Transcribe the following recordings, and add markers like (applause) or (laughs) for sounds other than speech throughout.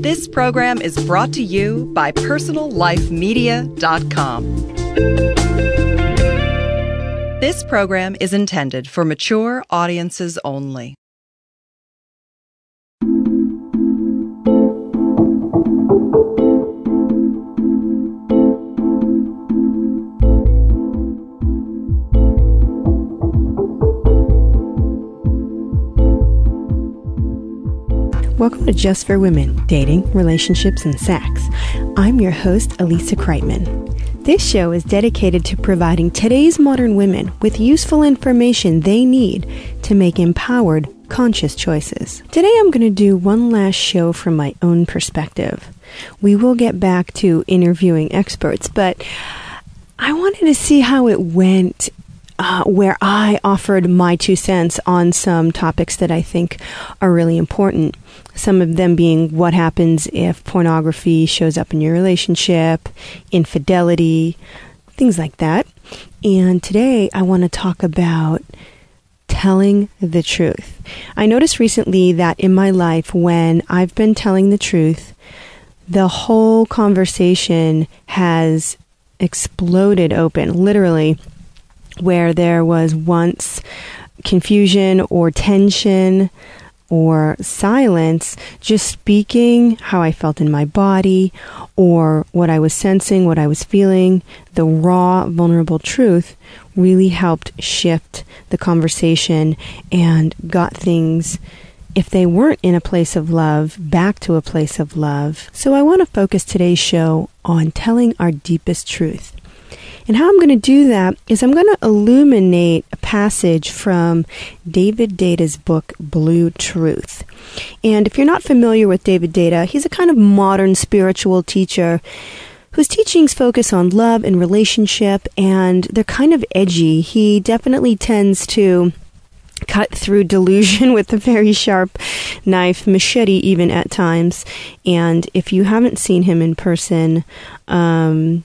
This program is brought to you by PersonalLifeMedia.com. This program is intended for mature audiences only. Welcome to Just for Women Dating, Relationships, and Sex. I'm your host, Alissa Kriteman. This show is dedicated to providing today's modern women with useful information they need to make empowered, conscious choices. Today I'm going to do one last show from my own perspective. We will get back to interviewing experts, but I wanted to see how it went uh, where I offered my two cents on some topics that I think are really important. Some of them being what happens if pornography shows up in your relationship, infidelity, things like that. And today I want to talk about telling the truth. I noticed recently that in my life, when I've been telling the truth, the whole conversation has exploded open, literally where there was once confusion or tension or silence, just speaking how I felt in my body or what I was sensing, what I was feeling, the raw, vulnerable truth really helped shift the conversation and got things, if they weren't in a place of love, back to a place of love. So I want to focus today's show on telling our deepest truth. And how I'm going to do that is I'm going to illuminate a passage from David Deida's book, Blue Truth. And if you're not familiar with David Deida, he's a kind of modern spiritual teacher whose teachings focus on love and relationship, and they're kind of edgy. He definitely tends to cut through delusion (laughs) with a very sharp knife, machete even at times. And if you haven't seen him in person, um,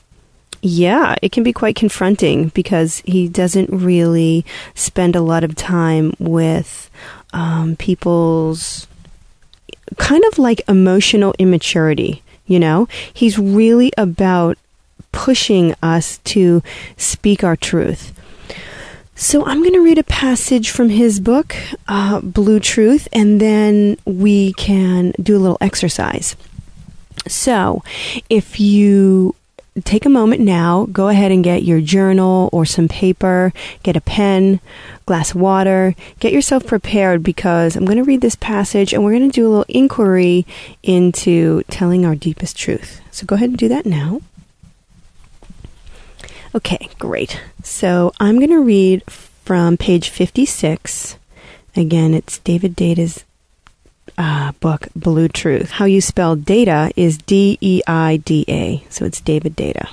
yeah, it can be quite confronting because he doesn't really spend a lot of time with um, people's kind of like emotional immaturity. You know, he's really about pushing us to speak our truth. So I'm going to read a passage from his book, uh, Blue Truth, and then we can do a little exercise. So, if you take a moment now, go ahead and get your journal or some paper, get a pen, glass of water, get yourself prepared because I'm going to read this passage and we're going to do a little inquiry into telling our deepest truth. So go ahead and do that now. Okay, great. So I'm going to read from page 56. Again, it's David Deida's uh, book, Blue Truth. How you spell Deida is D E I D A, so it's David Deida.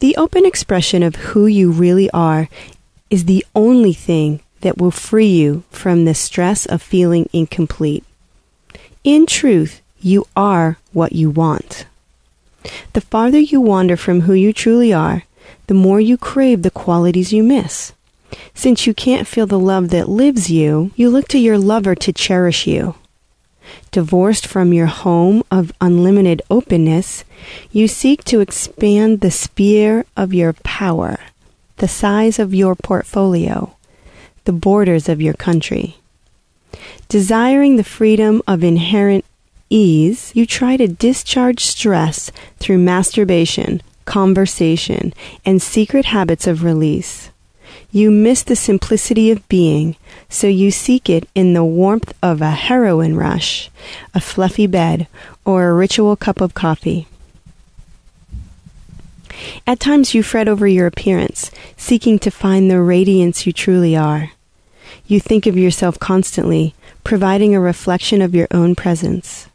The open expression of who you really are is the only thing that will free you from the stress of feeling incomplete. In truth, you are what you want. The farther you wander from who you truly are, the more you crave the qualities you miss. Since you can't feel the love that lives you, you look to your lover to cherish you. Divorced from your home of unlimited openness, you seek to expand the sphere of your power, the size of your portfolio, the borders of your country. Desiring the freedom of inherent ease, you try to discharge stress through masturbation, conversation, and secret habits of release. You miss the simplicity of being, so you seek it in the warmth of a heroin rush, a fluffy bed, or a ritual cup of coffee. At times you fret over your appearance, seeking to find the radiance you truly are. You think of yourself constantly, providing a reflection of your own presence.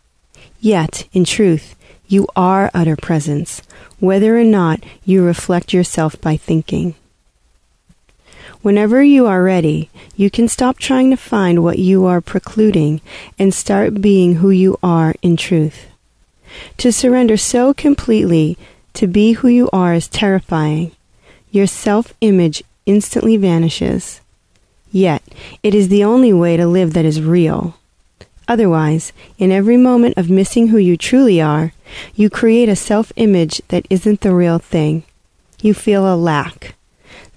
Yet, in truth, you are utter presence, whether or not you reflect yourself by thinking. Whenever you are ready, you can stop trying to find what you are precluding and start being who you are in truth. To surrender so completely to be who you are is terrifying. Your self image instantly vanishes. Yet, it is the only way to live that is real. Otherwise, in every moment of missing who you truly are, you create a self image that isn't the real thing. You feel a lack.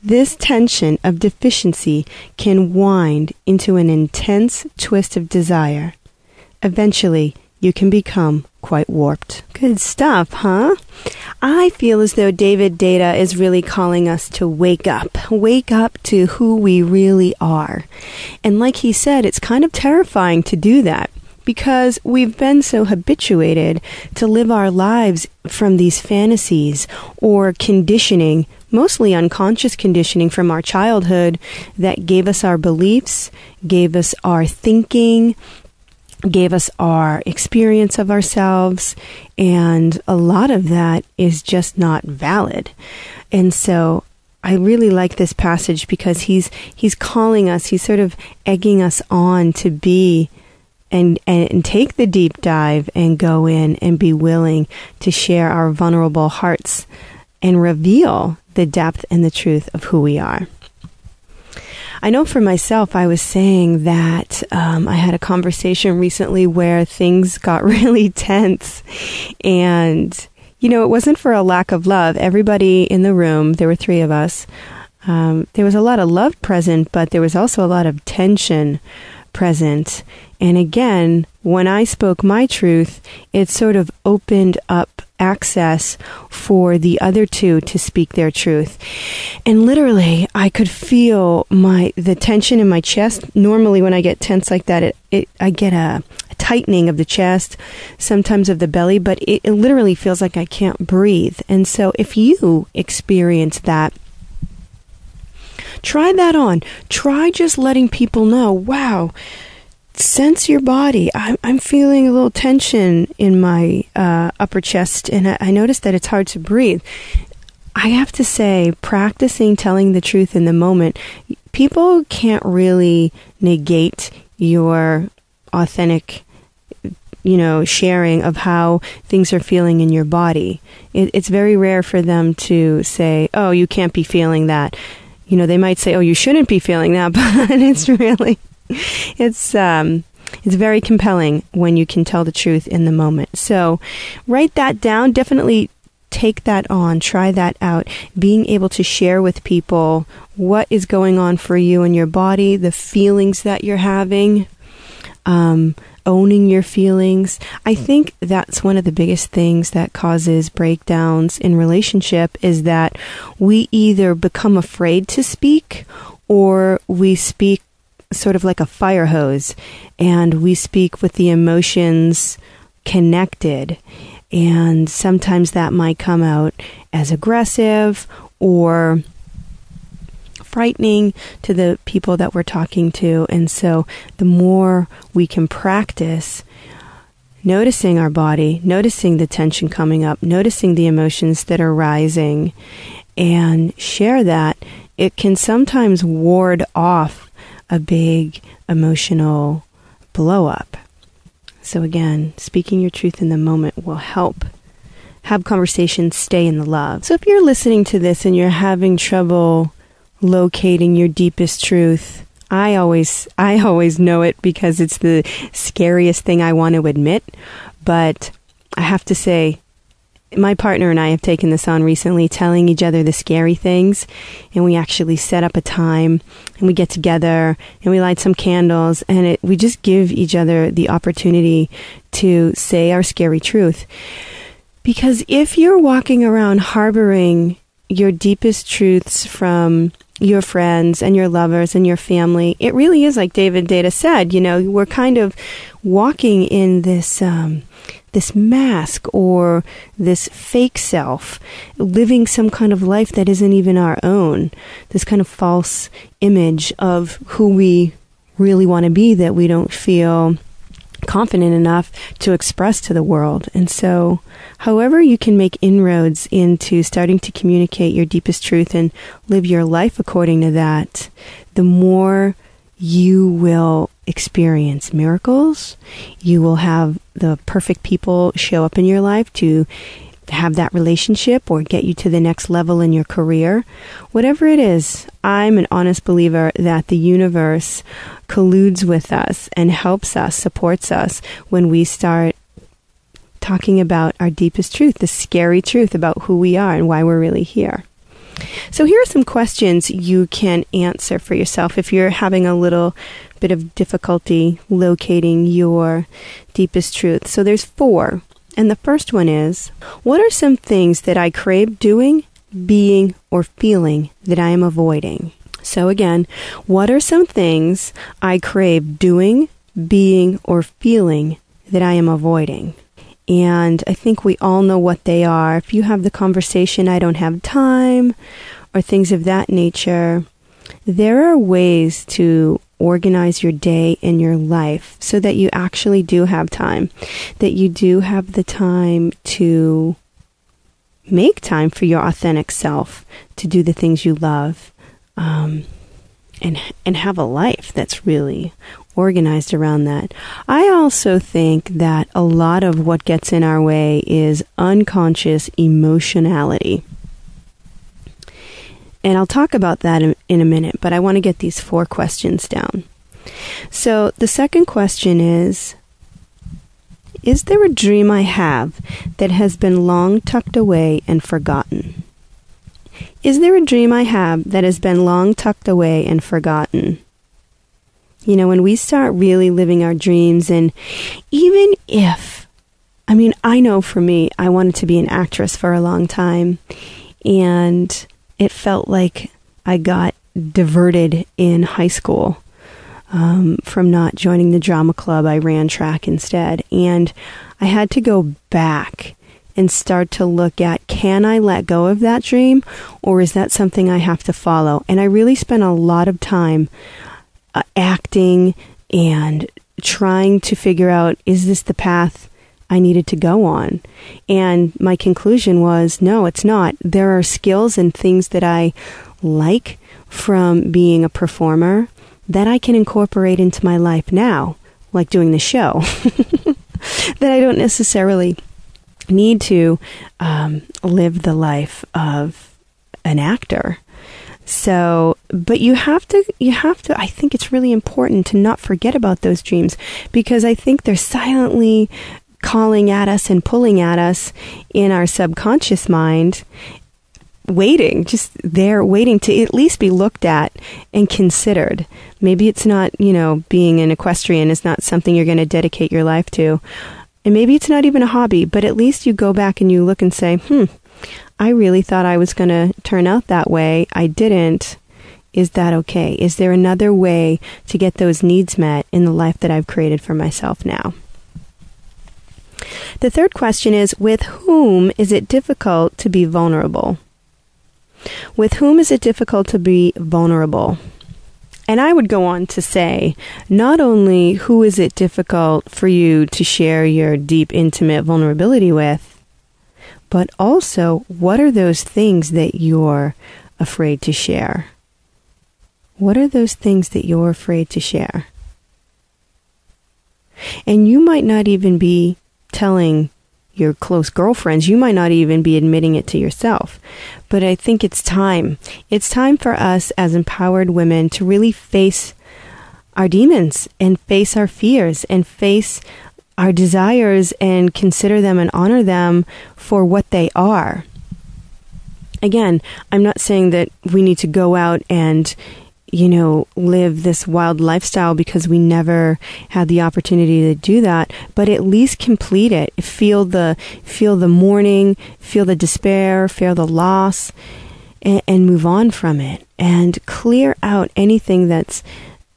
This tension of deficiency can wind into an intense twist of desire. Eventually, you can become quite warped. Good stuff, huh? I feel as though David Deida is really calling us to wake up. Wake up to who we really are. And like he said, it's kind of terrifying to do that because we've been so habituated to live our lives from these fantasies or conditioning, mostly unconscious conditioning from our childhood that gave us our beliefs, gave us our thinking, gave us our experience of ourselves, and a lot of that is just not valid. And so I really like this passage because he's he's calling us, he's sort of egging us on to be and, and take the deep dive and go in and be willing to share our vulnerable hearts and reveal the depth and the truth of who we are. I know for myself, I was saying that um, I had a conversation recently where things got (laughs) really tense. And, you know, it wasn't for a lack of love. Everybody in the room, there were three of us, um, there was a lot of love present, but there was also a lot of tension present. And again, when I spoke my truth, it sort of opened up access for the other two to speak their truth. And literally, I could feel my the tension in my chest. Normally, when I get tense like that, it, it I get a, tightening of the chest, sometimes of the belly, but it, it literally feels like I can't breathe. And so, if you experience that, try that on. Try just letting people know, wow sense your body. I'm, I'm feeling a little tension in my uh, upper chest, and I, I notice that it's hard to breathe. I have to say, practicing telling the truth in the moment, people can't really negate your authentic you know, sharing of how things are feeling in your body. It, it's very rare for them to say, oh, you can't be feeling that. You know, they might say, oh, you shouldn't be feeling that, (laughs) but it's really (laughs) it's um, it's very compelling when you can tell the truth in the moment. So write that down. Definitely take that on, try that out. Being able to share with people what is going on for you in your body, the feelings that you're having, um, owning your feelings. I think that's one of the biggest things that causes breakdowns in relationship is that we either become afraid to speak or we speak sort of like a fire hose, and we speak with the emotions connected. And sometimes that might come out as aggressive or frightening to the people that we're talking to. And so the more we can practice noticing our body, noticing the tension coming up, noticing the emotions that are rising, and share that, it can sometimes ward off a big emotional blow up. So, again, speaking your truth in the moment will help have conversations stay in the love. So, if you're listening to this and you're having trouble locating your deepest truth, I always I always know it because it's the scariest thing I want to admit, but I have to say my partner and I have taken this on recently, telling each other the scary things. And we actually set up a time and we get together and we light some candles and it, we just give each other the opportunity to say our scary truth. Because if you're walking around harboring your deepest truths from your friends and your lovers and your family, it really is like David Deida said, you know, we're kind of walking in this, um, this mask or this fake self, living some kind of life that isn't even our own, this kind of false image of who we really want to be that we don't feel confident enough to express to the world. And so, however, you can make inroads into starting to communicate your deepest truth and live your life according to that, the more you will experience miracles. You will have the perfect people show up in your life to have that relationship or get you to the next level in your career. Whatever it is, I'm an honest believer that the universe colludes with us and helps us, supports us when we start talking about our deepest truth, the scary truth about who we are and why we're really here. So, here are some questions you can answer for yourself if you're having a little bit of difficulty locating your deepest truth. So, there's four. And the first one is What are some things that I crave doing, being, or feeling that I am avoiding? So, again, what are some things I crave doing, being, or feeling that I am avoiding? And I think we all know what they are. If you have the conversation, I don't have time, or things of that nature, there are ways to organize your day and your life so that you actually do have time, that you do have the time to make time for your authentic self, to do the things you love, um, and and have a life that's really organized around that. I also think that a lot of what gets in our way is unconscious emotionality. And I'll talk about that in, in a minute, but I want to get these four questions down. So the second question is Is there a dream I have that has been long tucked away and forgotten? Is there a dream I have that has been long tucked away and forgotten? You know, when we start really living our dreams, and even if, I mean, I know for me, I wanted to be an actress for a long time, and it felt like I got diverted in high school um, from not joining the drama club. I ran track instead, and I had to go back and start to look at can I let go of that dream or is that something I have to follow? And I really spent a lot of time uh, acting and trying to figure out is this the path I needed to go on? And my conclusion was no, it's not. There are skills and things that I like from being a performer that I can incorporate into my life now, like doing the show, (laughs) that I don't necessarily need to um, live the life of an actor. So, but you have to, you have to, I think it's really important to not forget about those dreams because I think they're silently calling at us and pulling at us in our subconscious mind, waiting, just there waiting to at least be looked at and considered. Maybe it's not, you know, being an equestrian is not something you're going to dedicate your life to. And maybe it's not even a hobby, but at least you go back and you look and say, hmm, I really thought I was going to turn out that way. I didn't. Is that okay? Is there another way to get those needs met in the life that I've created for myself now? The third question is With whom is it difficult to be vulnerable? With whom is it difficult to be vulnerable? And I would go on to say, not only who is it difficult for you to share your deep, intimate vulnerability with, but also what are those things that you're afraid to share? What are those things that you're afraid to share? And you might not even be telling your close girlfriends, you might not even be admitting it to yourself. But I think it's time. It's time for us as empowered women to really face our demons and face our fears and face our desires and consider them and honor them for what they are. Again, I'm not saying that we need to go out and, you know, live this wild lifestyle because we never had the opportunity to do that, but at least complete it. Feel the feel the mourning, feel the despair, feel the loss, and, and move on from it and clear out anything that's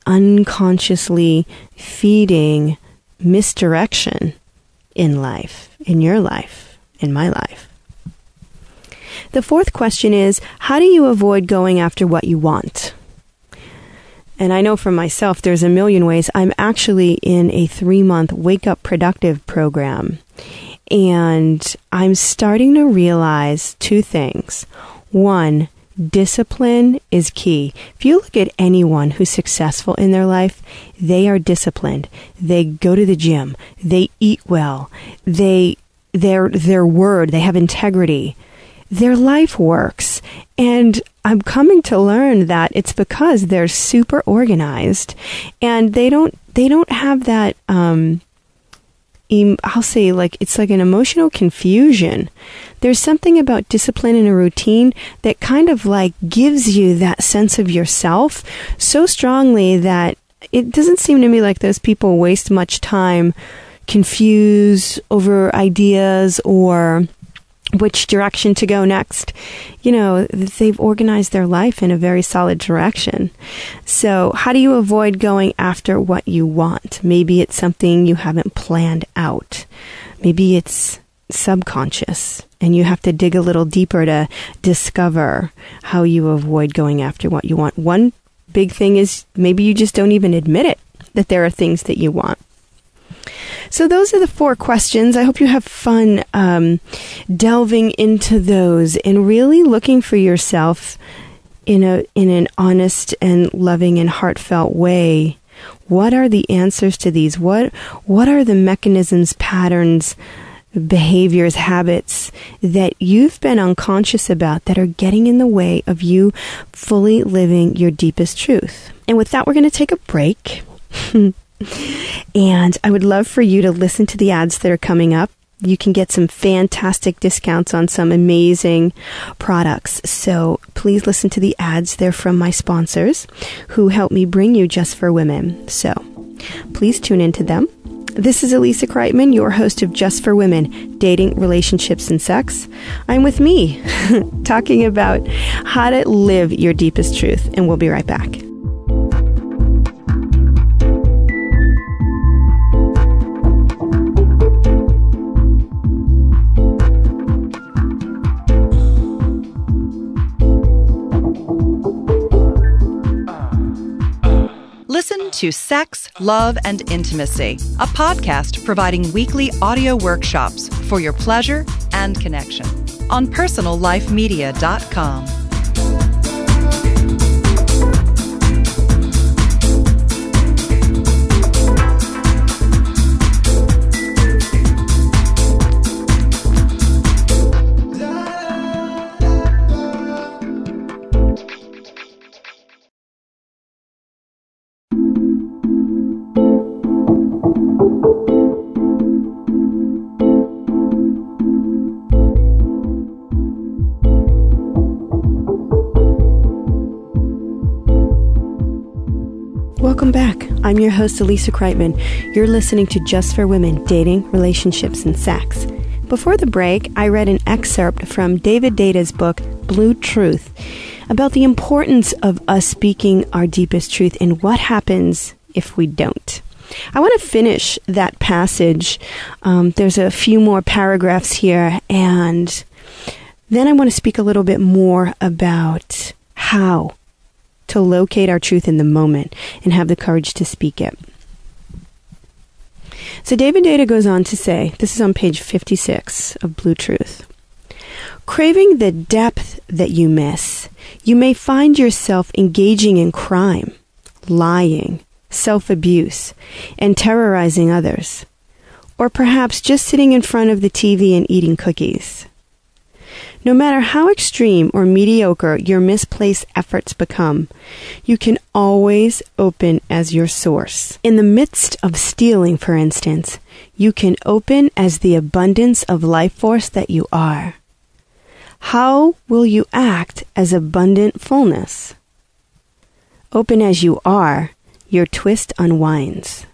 unconsciously feeding misdirection in life, in your life, in my life. The fourth question is how do you avoid going after what you want? And I know for myself, there's a million ways. I'm actually in a three month Wake Up Productive program. And I'm starting to realize two things. One, Discipline is key. If you look at anyone who's successful in their life, they are disciplined. They go to the gym. They eat well. They their their word, they have integrity. Their life works. And I'm coming to learn that it's because they're super organized and they don't they don't have that um I'll say like it's like an emotional confusion. There's something about discipline and a routine that kind of like gives you that sense of yourself so strongly that it doesn't seem to me like those people waste much time confused over ideas or which direction to go next. You know, they've organized their life in a very solid direction. So, how do you avoid going after what you want? Maybe it's something you haven't planned out. Maybe it's subconscious and you have to dig a little deeper to discover how you avoid going after what you want. One big thing is maybe you just don't even admit it that there are things that you want. So those are the four questions. I hope you have fun um, delving into those and really looking for yourself in a in an honest and loving and heartfelt way. What are the answers to these? What what are the mechanisms, patterns, behaviors, habits that you've been unconscious about that are getting in the way of you fully living your deepest truth? And with that, we're going to take a break. (laughs) And I would love for you to listen to the ads that are coming up. You can get some fantastic discounts on some amazing products. So please listen to the ads. They're from my sponsors who help me bring you Just for Women. So please tune into them. This is Alissa Kriteman, your host of Just for Women Dating, Relationships, and Sex. I'm with me, (laughs) talking about how to live your deepest truth, and we'll be right back. To Sex, Love, and Intimacy, a podcast providing weekly audio workshops for your pleasure and connection on personallifemedia.com. I'm your host, Alissa Kriteman. You're listening to Just for Women Dating, Relationships, and Sex. Before the break, I read an excerpt from David Deida's book, Blue Truth, about the importance of us speaking our deepest truth and what happens if we don't. I want to finish that passage. Um, there's a few more paragraphs here, and then I want to speak a little bit more about how to locate our truth in the moment and have the courage to speak it. So David Deida goes on to say, this is on page 56 of Blue Truth. Craving the depth that you miss, you may find yourself engaging in crime, lying, self abuse, and terrorizing others. Or perhaps just sitting in front of the TV and eating cookies. No matter how extreme or mediocre your misplaced efforts become, you can always open as your source. In the midst of stealing, for instance, you can open as the abundance of life force that you are. How will you act as abundant fullness? Open as you are, your twist unwinds.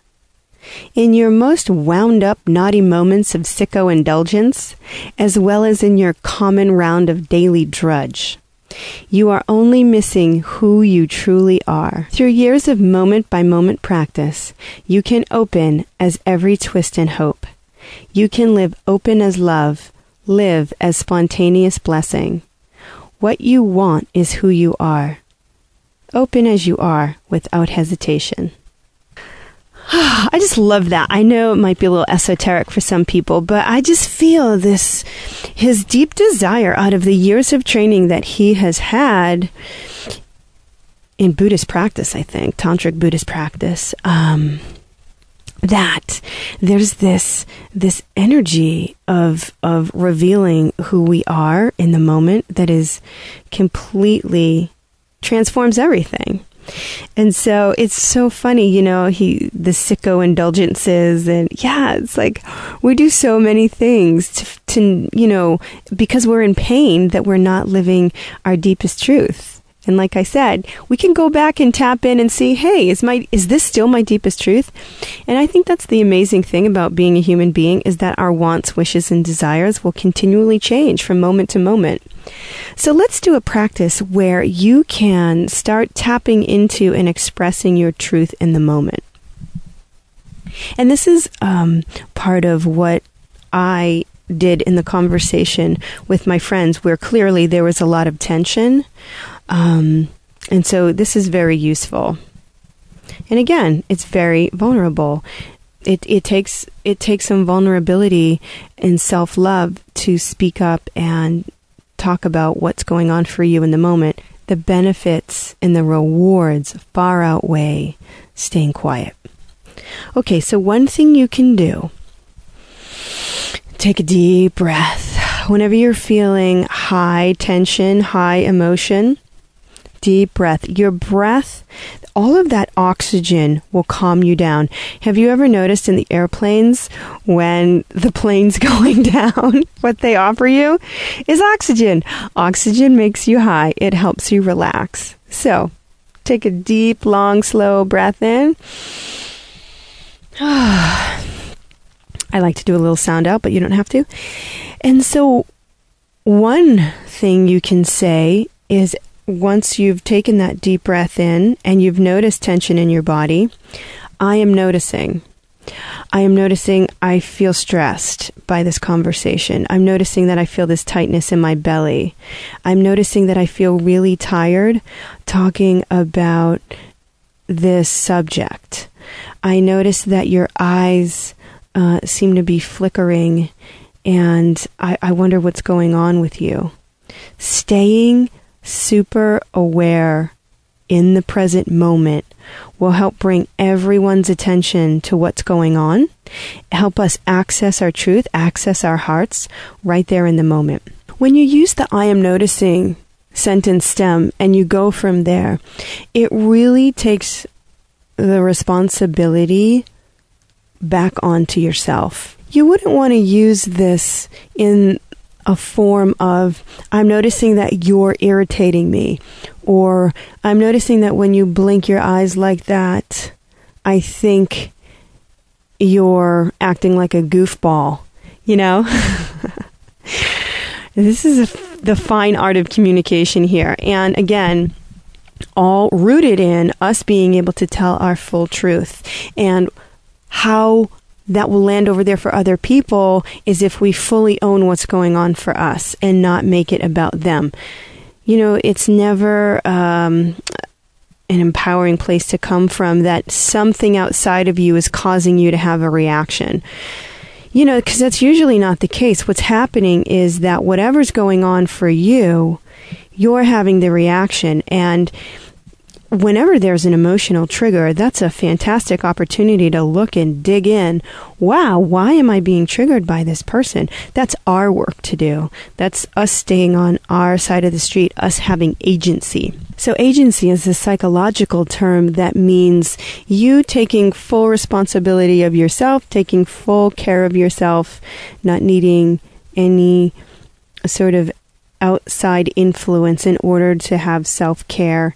In your most wound up, naughty moments of sicko indulgence, as well as in your common round of daily drudge. You are only missing who you truly are. Through years of moment by moment practice, you can open as every twist and hope. You can live open as love, live as spontaneous blessing. What you want is who you are. Open as you are without hesitation. (sighs) I just love that. I know it might be a little esoteric for some people, but I just feel this his deep desire out of the years of training that he has had in Buddhist practice, I think, tantric Buddhist practice, um, that there's this this energy of of revealing who we are in the moment that is completely transforms everything. And so it's so funny, you know, he the sicko indulgences and yeah, it's like we do so many things to, to you know, because we're in pain that we're not living our deepest truth. And like I said, we can go back and tap in and see, hey, is my is this still my deepest truth? And I think that's the amazing thing about being a human being is that our wants, wishes and desires will continually change from moment to moment. So let's do a practice where you can start tapping into and expressing your truth in the moment. And this is um, part of what I did in the conversation with my friends, where clearly there was a lot of tension. Um, and so this is very useful. And again, it's very vulnerable. It, it takes it takes some vulnerability and self love to speak up and talk about what's going on for you in the moment. The benefits and the rewards far outweigh staying quiet. Okay, so one thing you can do take a deep breath. Whenever you're feeling high tension, high emotion, deep breath. Your breath, all of that oxygen will calm you down. Have you ever noticed in the airplanes when the plane's (laughs) going down, what they offer you is oxygen. Oxygen makes you high, it helps you relax. So, take a deep, long, slow breath in. (sighs) I like to do a little sound out, but you don't have to. And so, one thing you can say is once you've taken that deep breath in and you've noticed tension in your body, I am noticing. I am noticing I feel stressed by this conversation. I'm noticing that I feel this tightness in my belly. I'm noticing that I feel really tired talking about this subject. I notice that your eyes uh, seem to be flickering, and I, I wonder what's going on with you. Staying super aware in the present moment will help bring everyone's attention to what's going on, help us access our truth, access our hearts right there in the moment. When you use the I am noticing sentence stem and you go from there, it really takes the responsibility back onto yourself. You wouldn't want to use this in a form of, I'm noticing that you're irritating me, or I'm noticing that when you blink your eyes like that, I think you're acting like a goofball, you know? (laughs) this is the fine art of communication here. And again, all rooted in us being able to tell our full truth and how that will land over there for other people is if we fully own what's going on for us and not make it about them. You know, it's never um, an empowering place to come from that something outside of you is causing you to have a reaction. You know, because that's usually not the case. What's happening is that whatever's going on for you, you're having the reaction. And whenever there's an emotional trigger, that's a fantastic opportunity to look and dig in. Wow, why am I being triggered by this person? That's our work to do. That's us staying on our side of the street, us having agency. So, agency is a psychological term that means you taking full responsibility of yourself, taking full care of yourself, not needing any sort of outside influence in order to have self care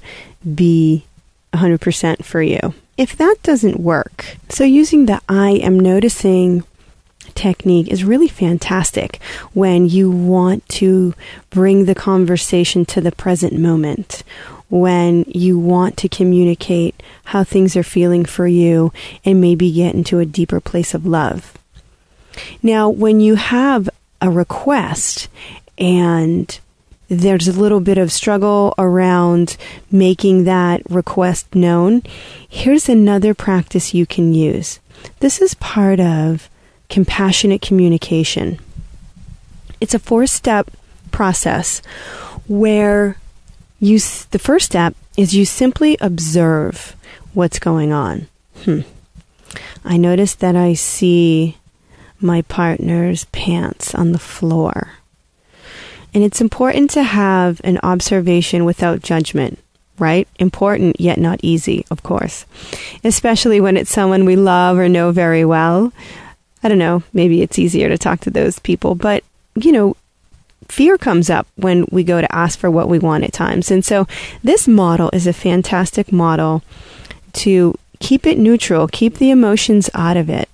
be 100% for you. If that doesn't work, so using the I am noticing technique is really fantastic when you want to bring the conversation to the present moment, when you want to communicate how things are feeling for you and maybe get into a deeper place of love. Now, when you have a request and there's a little bit of struggle around making that request known, here's another practice you can use. This is part of compassionate communication. It's a four step process where you, the first step is you simply observe what's going on. Hmm. I notice that I see my partner's pants on the floor. And it's important to have an observation without judgment, right? Important yet not easy, of course. Especially when it's someone we love or know very well. I don't know, maybe it's easier to talk to those people, but you know, fear comes up when we go to ask for what we want at times. And so this model is a fantastic model to keep it neutral, keep the emotions out of it,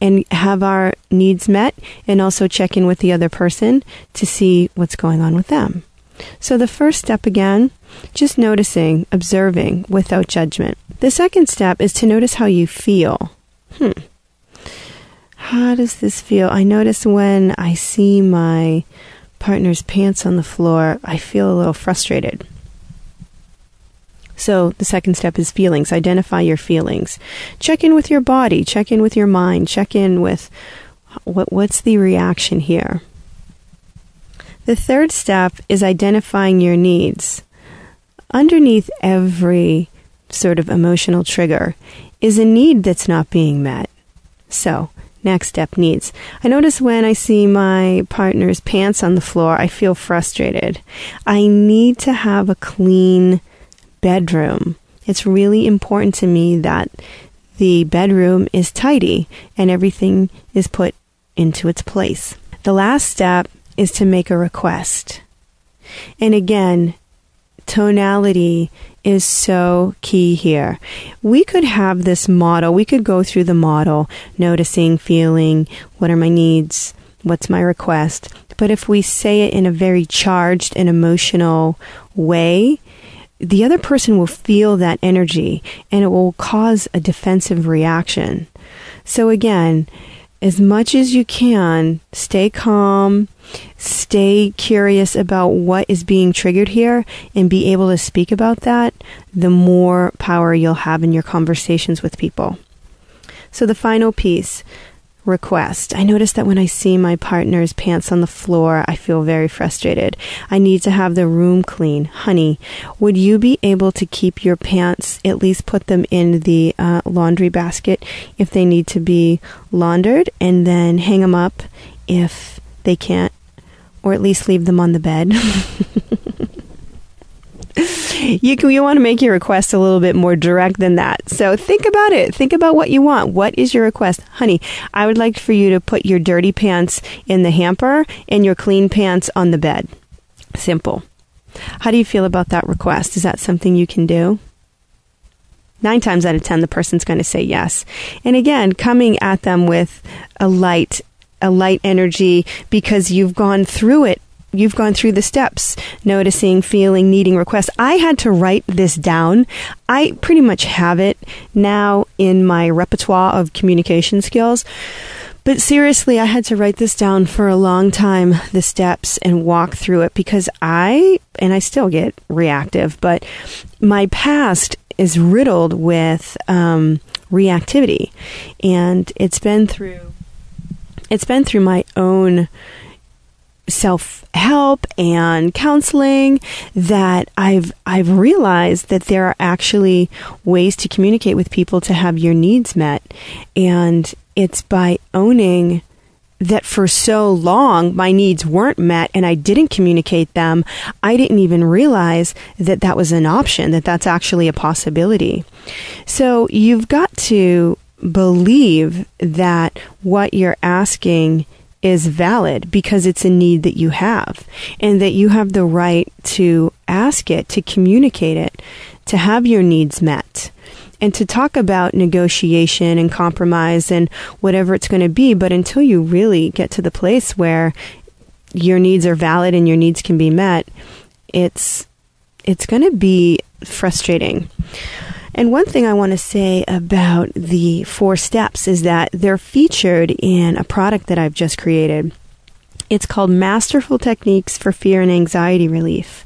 and have our needs met, and also check in with the other person to see what's going on with them. So the first step again, just noticing, observing without judgment. The second step is to notice how you feel. Hmm. How does this feel? I notice when I see my partner's pants on the floor, I feel a little frustrated. So the second step is feelings. Identify your feelings. Check in with your body. Check in with your mind. Check in with what, what's the reaction here. The third step is identifying your needs. Underneath every sort of emotional trigger is a need that's not being met. So, next step needs. I notice when I see my partner's pants on the floor, I feel frustrated. I need to have a clean bedroom. It's really important to me that the bedroom is tidy and everything is put into its place. The last step is to make a request. And again, tonality is so key here. We could have this model, we could go through the model, noticing, feeling, what are my needs, what's my request. But if we say it in a very charged and emotional way, the other person will feel that energy and it will cause a defensive reaction. So again, as much as you can, stay calm, stay curious about what is being triggered here and be able to speak about that, the more power you'll have in your conversations with people. So the final piece, request. I notice that when I see my partner's pants on the floor, I feel very frustrated. I need to have the room clean. Honey, would you be able to keep your pants, at least put them in the uh, laundry basket if they need to be laundered, and then hang them up if they can't, or at least leave them on the bed? (laughs) (laughs) you can, you want to make your request a little bit more direct than that. So think about it. Think about what you want. What is your request? Honey, I would like for you to put your dirty pants in the hamper and your clean pants on the bed. Simple. How do you feel about that request? Is that something you can do? Nine times out of ten, the person's going to say yes. And again, coming at them with a light, a light energy because you've gone through it you've gone through the steps noticing feeling needing requests. I had to write this down. I pretty much have it now in my repertoire of communication skills. But seriously i had to write this down for a long time the steps and walk through it because i and i still get reactive but my past is riddled with um, reactivity. And it's been through it's been through my own self help and counseling that I've I've realized that there are actually ways to communicate with people to have your needs met and it's by owning that for so long my needs weren't met and I didn't communicate them, I didn't even realize that that was an option, that that's actually a possibility. So you've got to believe that what you're asking is valid because it's a need that you have and that you have the right to ask it, to communicate it, to have your needs met and to talk about negotiation and compromise and whatever it's going to be. But until you really get to the place where your needs are valid and your needs can be met, it's, it's going to be frustrating. And one thing I want to say about the four steps is that they're featured in a product that I've just created. It's called Masterful Techniques for Fear and Anxiety Relief.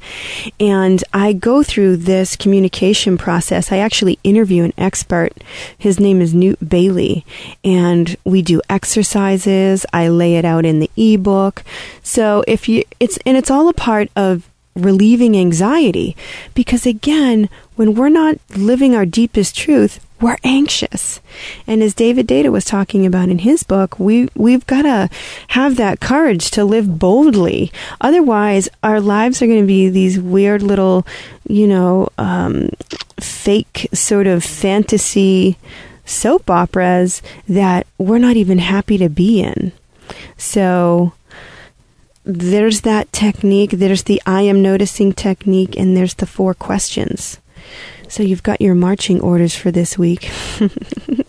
And I go through this communication process. I actually interview an expert. His name is Newt Bailey. And we do exercises. I lay it out in the ebook. So if you, it's, and it's all a part of relieving anxiety. Because again, when we're not living our deepest truth, we're anxious. And as David Deida was talking about in his book, we, we've got to have that courage to live boldly. Otherwise, our lives are going to be these weird little, you know, um, fake sort of fantasy soap operas that we're not even happy to be in. So, there's that technique, there's the I am noticing technique, and there's the four questions. So you've got your marching orders for this week. (laughs) and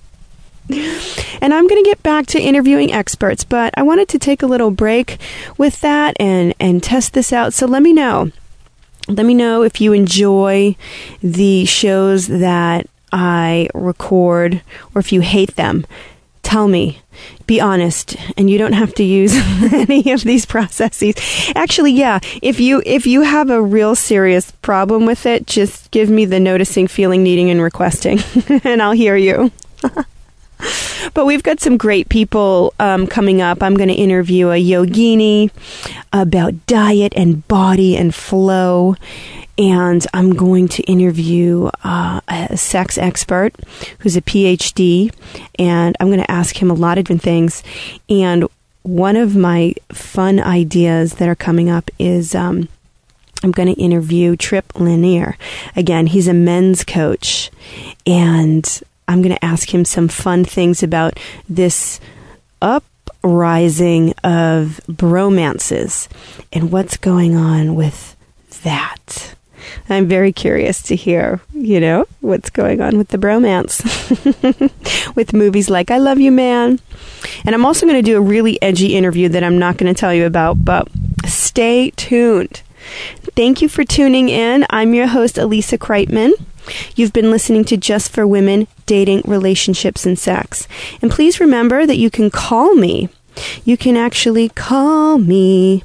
I'm going to get back to interviewing experts, but I wanted to take a little break with that and, and test this out. So let me know. Let me know if you enjoy the shows that I record or if you hate them. Tell me. Be honest and you don't have to use (laughs) any of these processes. Actually yeah if you if you have a real serious problem with it just give me the noticing feeling needing and requesting (laughs) and i'll hear you. (laughs) But we've got some great people um, coming up. I'm going to interview a yogini about diet and body and flow and I'm going to interview uh, a sex expert who's a PhD, and I'm going to ask him a lot of different things. And one of my fun ideas that are coming up is um, I'm going to interview Trip Lanier. Again, he's a men's coach, and I'm going to ask him some fun things about this uprising of bromances and what's going on with that. I'm very curious to hear, you know, what's going on with the bromance (laughs) with movies like I Love You Man. And I'm also going to do a really edgy interview that I'm not going to tell you about, but stay tuned. Thank you for tuning in. I'm your host, Alissa Kriteman. You've been listening to Just for Women Dating, Relationships, and Sex. And please remember that you can call me. You can actually call me.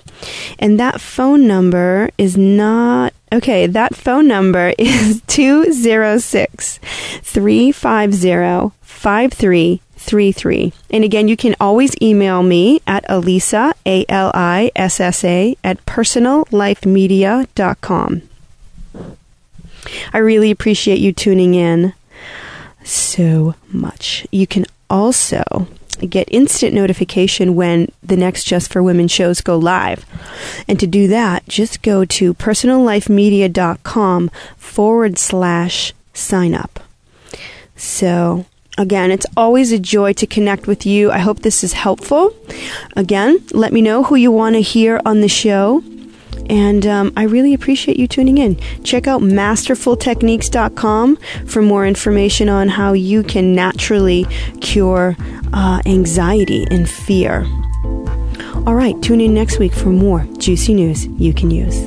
And that phone number is not Okay, that phone number (laughs) is 206 350 5333. And again, you can always email me at Alissa, A L I S S A, at personallifemedia.com. I really appreciate you tuning in so much. You can also get instant notification when the next Just for Women shows go live. And to do that, just go to personallifemedia.com forward slash sign up. So, again, it's always a joy to connect with you. I hope this is helpful. Again, let me know who you want to hear on the show. And um, I really appreciate you tuning in. Check out masterfultechniques.com for more information on how you can naturally cure uh, anxiety and fear. All right, tune in next week for more juicy news you can use.